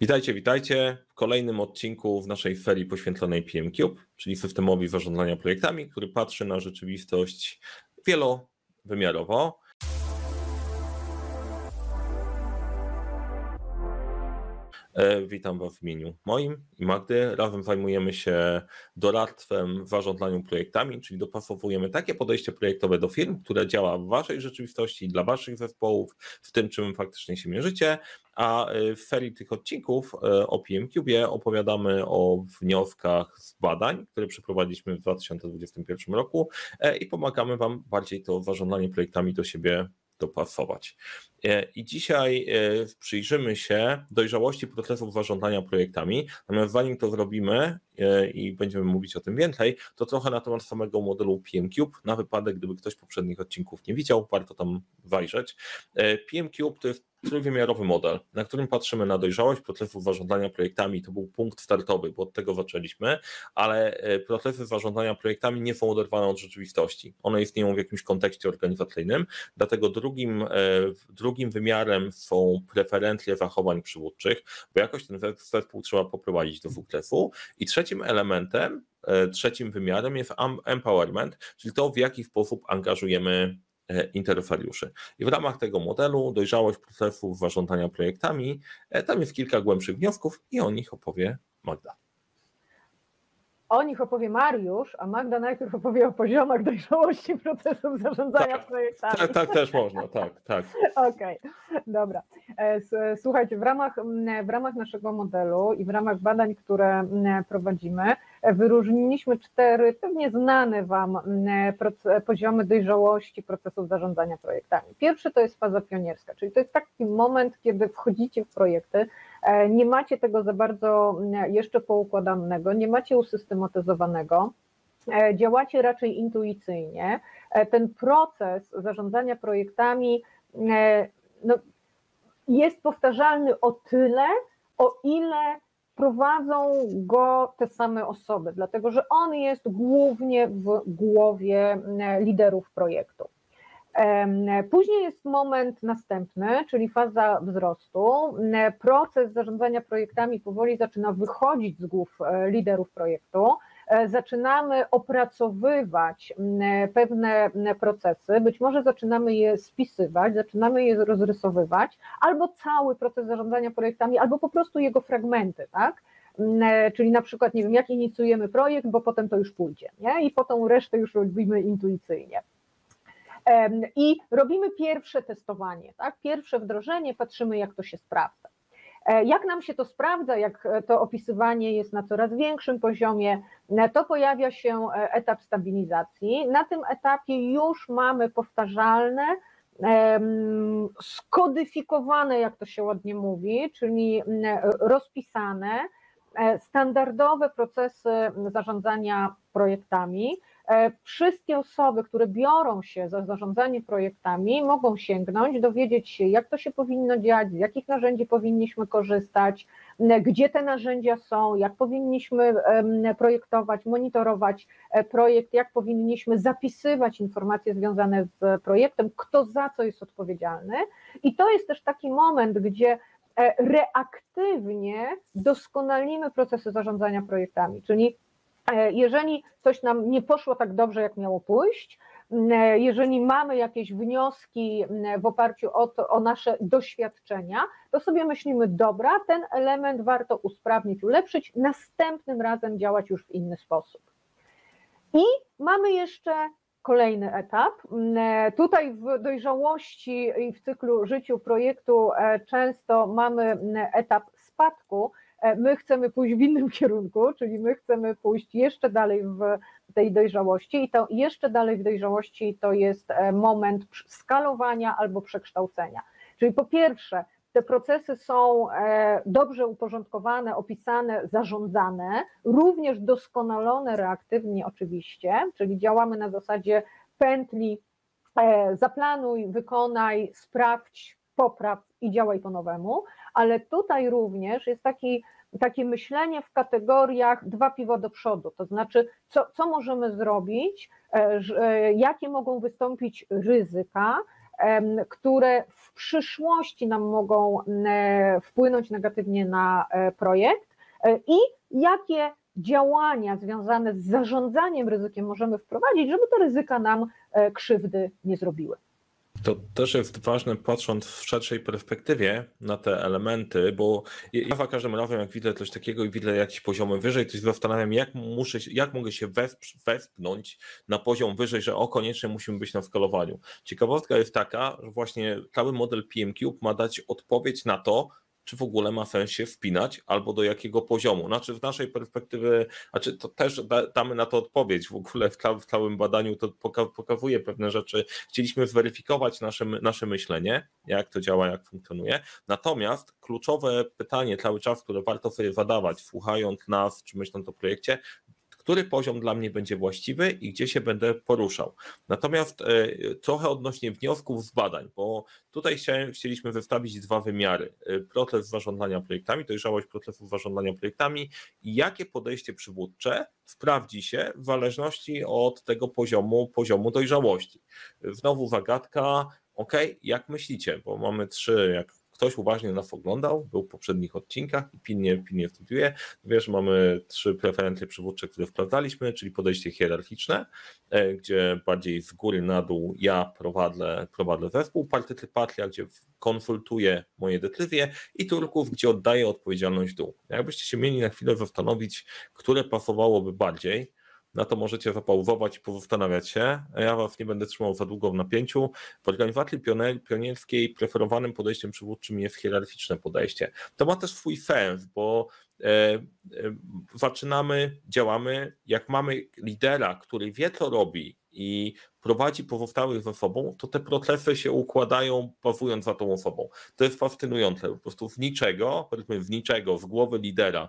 Witajcie, witajcie w kolejnym odcinku w naszej ferii poświęconej PMCube, czyli systemowi zarządzania projektami, który patrzy na rzeczywistość wielowymiarowo. Witam Was w imieniu moim i Magdy. Razem zajmujemy się doradztwem w zarządzaniu projektami, czyli dopasowujemy takie podejście projektowe do firm, które działa w Waszej rzeczywistości, dla Waszych zespołów, w tym czym faktycznie się mierzycie. A e, w serii tych odcinków e, o PMCube opowiadamy o wnioskach z badań, które przeprowadziliśmy w 2021 roku i pomagamy Wam bardziej to zarządzanie projektami do siebie dopasować. E, I dzisiaj e, przyjrzymy się dojrzałości procesów zarządzania projektami. Natomiast zanim to zrobimy e, i będziemy mówić o tym więcej, to trochę na temat samego modelu PMCube, na wypadek, gdyby ktoś poprzednich odcinków nie widział, warto tam zajrzeć. PMCube to jest trójwymiarowy model, na którym patrzymy na dojrzałość procesów zarządzania projektami. To był punkt startowy, bo od tego zaczęliśmy, ale e, procesy zarządzania projektami nie są oderwane od rzeczywistości. One istnieją w jakimś kontekście organizacyjnym, dlatego drugim, e, drugim wymiarem są preferencje zachowań przywódczych, bo jakoś ten zespół trzeba poprowadzić do sukcesu. I trzecim elementem, e, trzecim wymiarem jest empowerment, czyli to, w jaki sposób angażujemy E, interesariuszy. I w ramach tego modelu dojrzałość procesów zarządzania projektami, e, tam jest kilka głębszych wniosków i o nich opowie Magda. O nich opowie Mariusz, a Magda najpierw opowie o poziomach dojrzałości procesów zarządzania tak, projektami. Tak, tak też można, tak, tak. Okej, okay, dobra. E, słuchajcie, w ramach, w ramach naszego modelu i w ramach badań, które prowadzimy, wyróżniliśmy cztery pewnie znane Wam poziomy dojrzałości procesów zarządzania projektami. Pierwszy to jest faza pionierska, czyli to jest taki moment, kiedy wchodzicie w projekty, e, nie macie tego za bardzo jeszcze poukładanego, nie macie usystematyzowanego, e, działacie raczej intuicyjnie. E, ten proces zarządzania projektami no, jest powtarzalny o tyle, o ile prowadzą go te same osoby, dlatego że on jest głównie w głowie liderów projektu. Później jest moment następny, czyli faza wzrostu. Proces zarządzania projektami powoli zaczyna wychodzić z głów e, liderów projektu. E, zaczynamy opracowywać pewne procesy, być może zaczynamy je spisywać, zaczynamy je rozrysowywać, albo cały proces zarządzania projektami, albo po prostu jego fragmenty, tak? E, czyli na przykład, nie wiem, jak inicjujemy projekt, bo potem to już pójdzie, nie? I potem resztę już robimy intuicyjnie. I robimy pierwsze testowanie, tak? Pierwsze wdrożenie, patrzymy, jak to się sprawdza. E, jak nam się to sprawdza, jak e, to opisywanie jest na coraz większym poziomie, e, to pojawia się etap stabilizacji. Na tym etapie już mamy powtarzalne, skodyfikowane, jak to się ładnie mówi, czyli rozpisane, standardowe procesy zarządzania projektami, wszystkie osoby, które biorą się za zarządzanie projektami, mogą sięgnąć, dowiedzieć się, jak to się powinno dziać, z jakich narzędzi powinniśmy korzystać, gdzie te narzędzia są, jak powinniśmy projektować, monitorować e, projekt, jak powinniśmy zapisywać informacje związane z projektem, kto za co jest odpowiedzialny. I to jest też taki moment, gdzie e, reaktywnie doskonalimy procesy zarządzania projektami, czyli E, jeżeli coś nam nie poszło tak dobrze, jak miało pójść, e, jeżeli mamy jakieś wnioski w oparciu o, to, o nasze doświadczenia, to sobie myślimy, dobra, ten element warto usprawnić, ulepszyć, następnym razem działać już w inny sposób. I mamy jeszcze kolejny etap. E, tutaj w dojrzałości i w cyklu życiu projektu często mamy etap spadku, E, my chcemy pójść w innym kierunku, czyli my chcemy pójść jeszcze dalej w tej dojrzałości i to jeszcze dalej w dojrzałości to jest e, moment skalowania albo przekształcenia. Czyli po pierwsze, te procesy są e, dobrze uporządkowane, opisane, zarządzane, również doskonalone reaktywnie oczywiście, czyli działamy na zasadzie pętli zaplanuj, wykonaj, sprawdź, popraw i działaj po nowemu, ale tutaj również jest taki, takie myślenie w kategoriach dwa piwa do przodu, to znaczy co, co możemy zrobić, e, e, jakie mogą wystąpić ryzyka, które w przyszłości nam mogą wpłynąć negatywnie na projekt i jakie działania związane z zarządzaniem ryzykiem możemy wprowadzić, żeby te ryzyka nam krzywdy nie zrobiły. To też jest ważne, patrząc w szerszej perspektywie na te elementy, bo ja za każdym razem, jak widzę coś takiego i widzę jakieś poziomy wyżej, to się zastanawiam, jak, muszę, jak mogę się wespnąć na poziom wyżej, że o, koniecznie musimy być na skalowaniu. Ciekawostka jest taka, że właśnie cały model PMQ ma dać odpowiedź na to, czy w ogóle ma sens się wpinać, albo do jakiego poziomu. Znaczy w naszej perspektywy, znaczy to też damy na to odpowiedź, w ogóle w, w całym badaniu to pokazuje pewne rzeczy. Chcieliśmy zweryfikować nasze, nasze myślenie, jak to działa, jak funkcjonuje. Natomiast kluczowe pytanie cały czas, które warto sobie zadawać, słuchając nas, czy myśląc o projekcie, który poziom dla mnie będzie właściwy i gdzie się będę poruszał. Natomiast e, trochę odnośnie wniosków z badań, bo tutaj chcieliśmy wystawić dwa wymiary. E, proces zarządzania projektami, dojrzałość procesu zarządzania projektami i jakie podejście przywódcze sprawdzi się w zależności od tego poziomu, poziomu dojrzałości. Znowu zagadka, ok, jak myślicie, bo mamy trzy, jak ktoś uważnie nas oglądał, był w poprzednich odcinkach i pilnie, pilnie studiuje, wiesz, mamy trzy preferencje przywódcze, które wprowadzaliśmy, czyli podejście hierarchiczne, e, gdzie bardziej z góry na dół ja prowadzę, prowadzę zespół, partycypacja, gdzie konsultuję moje decyzje i turków, gdzie oddaję odpowiedzialność dół. Jakbyście się mieli na chwilę zastanowić, które pasowałoby bardziej, na to możecie zapauzować i pozastanawiać się. Ja was nie będę trzymał za długo w napięciu. W organizacji pionierskiej preferowanym podejściem przywódczym jest hierarchiczne podejście. To ma też swój sens, bo e, e, zaczynamy, działamy, jak mamy lidera, który wie co robi i prowadzi pozostałych ze sobą, to te procesy się układają bazując za tą osobą. To jest fascynujące, po prostu z niczego, powiedzmy z niczego, z głowy lidera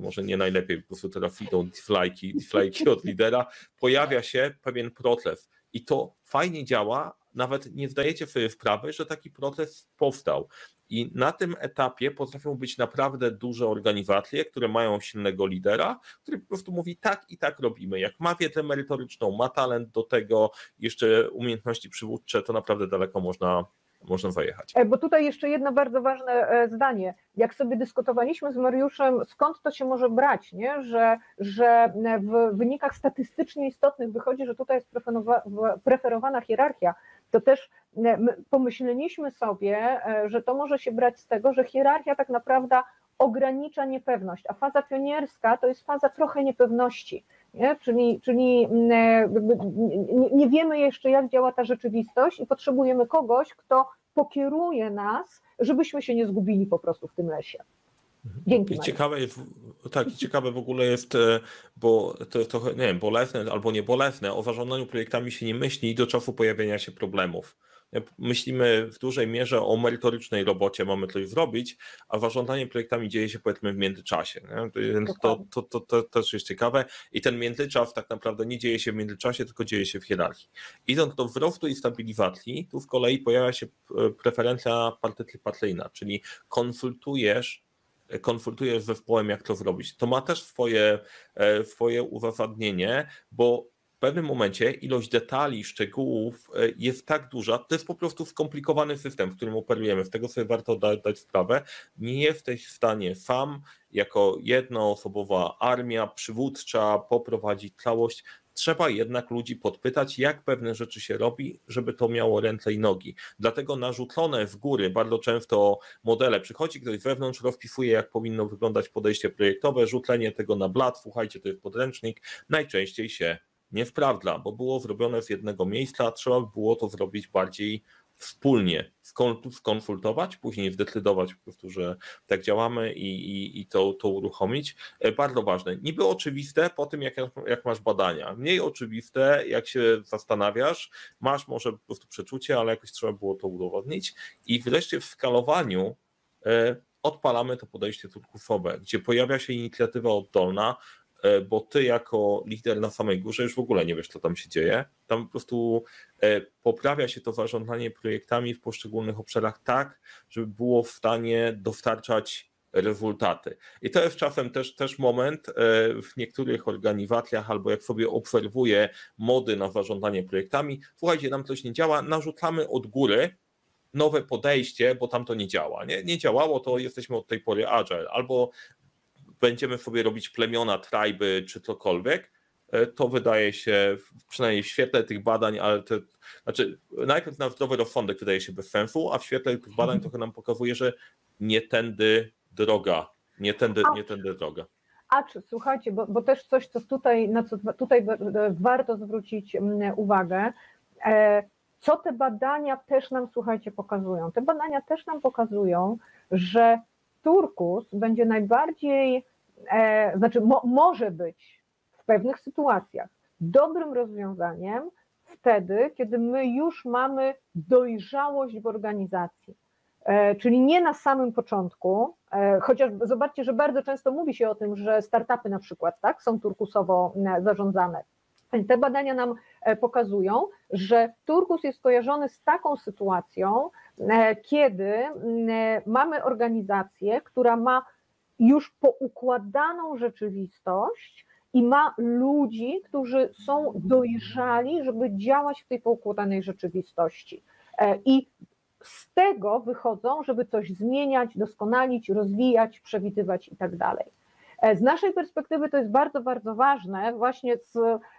może nie najlepiej, po prostu teraz idą flajki, flajki od lidera, pojawia się pewien proces i to fajnie działa, nawet nie zdajecie sobie sprawy, że taki proces powstał. I na tym etapie potrafią być naprawdę duże organizacje, które mają silnego lidera, który po prostu mówi tak i tak robimy. Jak ma wiedzę merytoryczną, ma talent do tego, jeszcze umiejętności przywódcze, to naprawdę daleko można można zajechać. E, bo tutaj jeszcze jedno bardzo ważne e, zdanie. Jak sobie dyskutowaliśmy z Mariuszem, skąd to się może brać, nie? Że, że w wynikach statystycznie istotnych wychodzi, że tutaj jest preferowana hierarchia, to też pomyśleliśmy sobie, e, że to może się brać z tego, że hierarchia tak naprawdę ogranicza niepewność, a faza pionierska to jest faza trochę niepewności. Nie? Czyli, czyli nie wiemy jeszcze, jak działa ta rzeczywistość, i potrzebujemy kogoś, kto pokieruje nas, żebyśmy się nie zgubili po prostu w tym lesie. Dzięki. I ciekawe, jest, tak, ciekawe w ogóle jest, e, bo to jest trochę, nie wiem, bolesne albo nie bolesne, o zarządzaniu projektami się nie myśli do czasu pojawienia się problemów myślimy w dużej mierze o merytorycznej robocie, mamy coś zrobić, a zarządzanie projektami dzieje się powiedzmy w międzyczasie. Więc to, to, to, to też jest ciekawe i ten międzyczas tak naprawdę nie dzieje się w międzyczasie, tylko dzieje się w hierarchii. Idąc do wzrostu i stabilizacji, tu z kolei pojawia się e, preferencja partycypacyjna, czyli konsultujesz konsultujesz z zespołem, jak to zrobić. To ma też swoje, e, swoje uzasadnienie, bo w pewnym momencie ilość detali, szczegółów e, jest tak duża, to jest po prostu skomplikowany system, w którym operujemy. Z tego sobie warto dać, sprawę. Nie jesteś w stanie sam, jako jednoosobowa armia przywódcza, poprowadzić całość. Trzeba jednak ludzi podpytać, jak pewne rzeczy się robi, żeby to miało ręce i nogi. Dlatego narzucone w góry bardzo często modele. Przychodzi ktoś z wewnątrz, rozpisuje, jak powinno wyglądać podejście projektowe, rzucenie tego na blat, słuchajcie, to jest podręcznik. Najczęściej się nie sprawdza, bo było zrobione z jednego miejsca, trzeba by było to zrobić bardziej wspólnie, skonsultować, później zdecydować po prostu, że tak działamy i, i, i to, to uruchomić. E, bardzo ważne. Niby oczywiste po tym, jak, jak masz badania. Mniej oczywiste, jak się zastanawiasz, masz może po prostu przeczucie, ale jakoś trzeba było to udowodnić. I wreszcie w skalowaniu e, odpalamy to podejście turkusowe, gdzie pojawia się inicjatywa oddolna, bo ty jako lider na samej górze już w ogóle nie wiesz, co tam się dzieje. Tam po prostu e, poprawia się to zarządzanie projektami w poszczególnych obszarach tak, żeby było w stanie dostarczać rezultaty. I to jest czasem też, też moment e, w niektórych organizacjach, albo jak sobie obserwuję mody na zarządzanie projektami, słuchajcie, nam coś nie działa, narzucamy od góry nowe podejście, bo tam to nie działa. Nie, nie działało, to jesteśmy od tej pory agile, albo będziemy sobie robić plemiona, triby czy cokolwiek, e, to wydaje się, przynajmniej w świetle tych badań, ale to, znaczy najpierw na zdrowy rozsądek wydaje się bez sensu, a w świetle tych badań trochę nam pokazuje, że nie tędy droga, nie tędy, nie tędy droga. A czy słuchajcie, bo, bo też coś, co tutaj, na co tutaj warto zwrócić mm, uwagę, e, co te badania też nam, słuchajcie, pokazują? Te badania też nam pokazują, że turkus będzie najbardziej, e, znaczy mo, może być w pewnych sytuacjach dobrym rozwiązaniem wtedy, kiedy my już mamy dojrzałość w organizacji. E, czyli nie na samym początku, e, chociaż zobaczcie, że bardzo często mówi się o tym, że startupy na przykład tak, są turkusowo e, zarządzane. Te badania nam pokazują, że turkus jest kojarzony z taką sytuacją, kiedy mamy organizację, która ma już poukładaną rzeczywistość i ma ludzi, którzy są dojrzali, żeby działać w tej poukładanej rzeczywistości. I z tego wychodzą, żeby coś zmieniać, doskonalić, rozwijać, przewidywać i tak dalej. E, z naszej perspektywy to jest bardzo, bardzo ważne, właśnie z,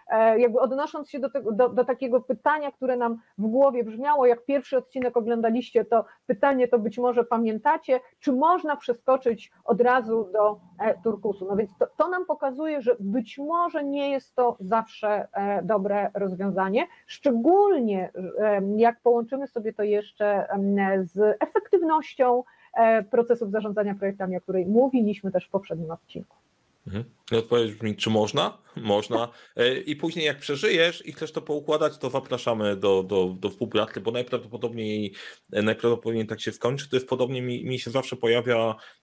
e, jakby odnosząc się do, tego, do, do, takiego pytania, które nam w głowie brzmiało, jak pierwszy odcinek oglądaliście, to pytanie to być może pamiętacie, czy można przeskoczyć od razu do e, turkusu. No więc to, to nam pokazuje, że być może nie jest to zawsze dobre rozwiązanie, szczególnie jak połączymy sobie to jeszcze z efektywnością, procesów zarządzania projektami, o której mówiliśmy też w poprzednim odcinku. Mhm. I odpowiedź brzmi, czy można? Można. E, I później jak przeżyjesz i chcesz to poukładać, to zapraszamy do, do, do współpracy, bo najprawdopodobniej, najprawdopodobniej tak się skończy. To jest podobnie, mi, mi się zawsze pojawia E,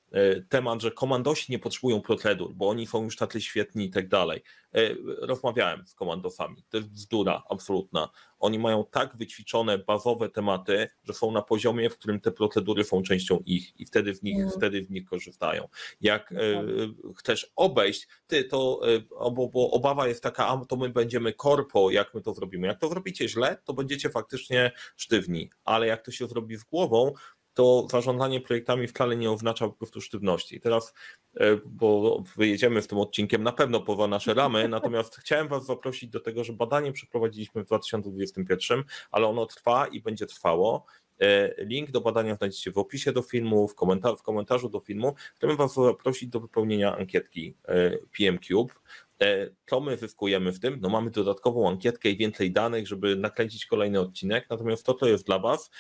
temat, że komandosi nie potrzebują procedur, bo oni są już tacy świetni i tak dalej. E, rozmawiałem z komandosami, to jest bzdura absolutna. Oni mają tak wyćwiczone bazowe tematy, że są na poziomie, w którym te procedury są częścią ich i wtedy w nich, mm. wtedy w nich korzystają. Jak e, chcesz obejść, ty to, bo, bo obawa jest taka, a to my będziemy korpo, jak my to zrobimy. Jak to zrobicie źle, to będziecie faktycznie sztywni, ale jak to się zrobi z głową, to zarządzanie projektami wcale nie oznacza po prostu sztywności. I teraz, e, bo wyjedziemy z tym odcinkiem na pewno poza nasze ramy, natomiast chciałem Was zaprosić do tego, że badanie przeprowadziliśmy w 2021, ale ono trwa i będzie trwało. E, link do badania znajdziecie w opisie do filmu, w, komentarzu, w komentarzu do filmu. Chciałbym Was zaprosić do wypełnienia ankietki e, PM Cube. Co my zyskujemy w tym? No mamy dodatkową ankietkę i więcej danych, żeby nakręcić kolejny odcinek, natomiast to, co jest dla Was,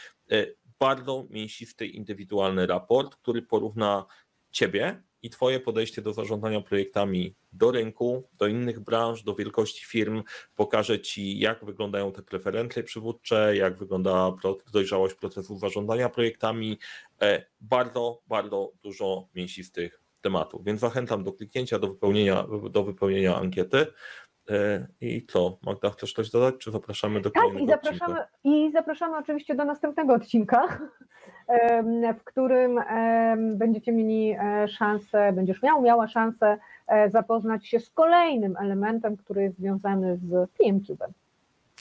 bardzo mięsisty, indywidualny raport, który porówna Ciebie i Twoje podejście do zarządzania projektami do rynku, do innych branż, do wielkości firm, pokaże Ci, jak wyglądają te preferencje przywódcze, jak wygląda dojrzałość procesu zarządzania projektami. E, bardzo, bardzo dużo mięsistych tematów, więc zachęcam do kliknięcia, do wypełnienia, do wypełnienia ankiety. E, I co? Magda, chcesz coś dodać, czy zapraszamy do Tak, i zapraszamy, odcinka? i zapraszamy oczywiście do następnego odcinka, w którym będziecie mieli e, szansę, będziesz miał, miała szansę e, zapoznać się z kolejnym elementem, który jest związany z PMCube.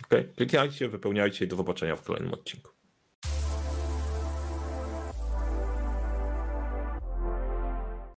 Okej, okay. klikajcie, wypełniajcie i do zobaczenia w kolejnym odcinku.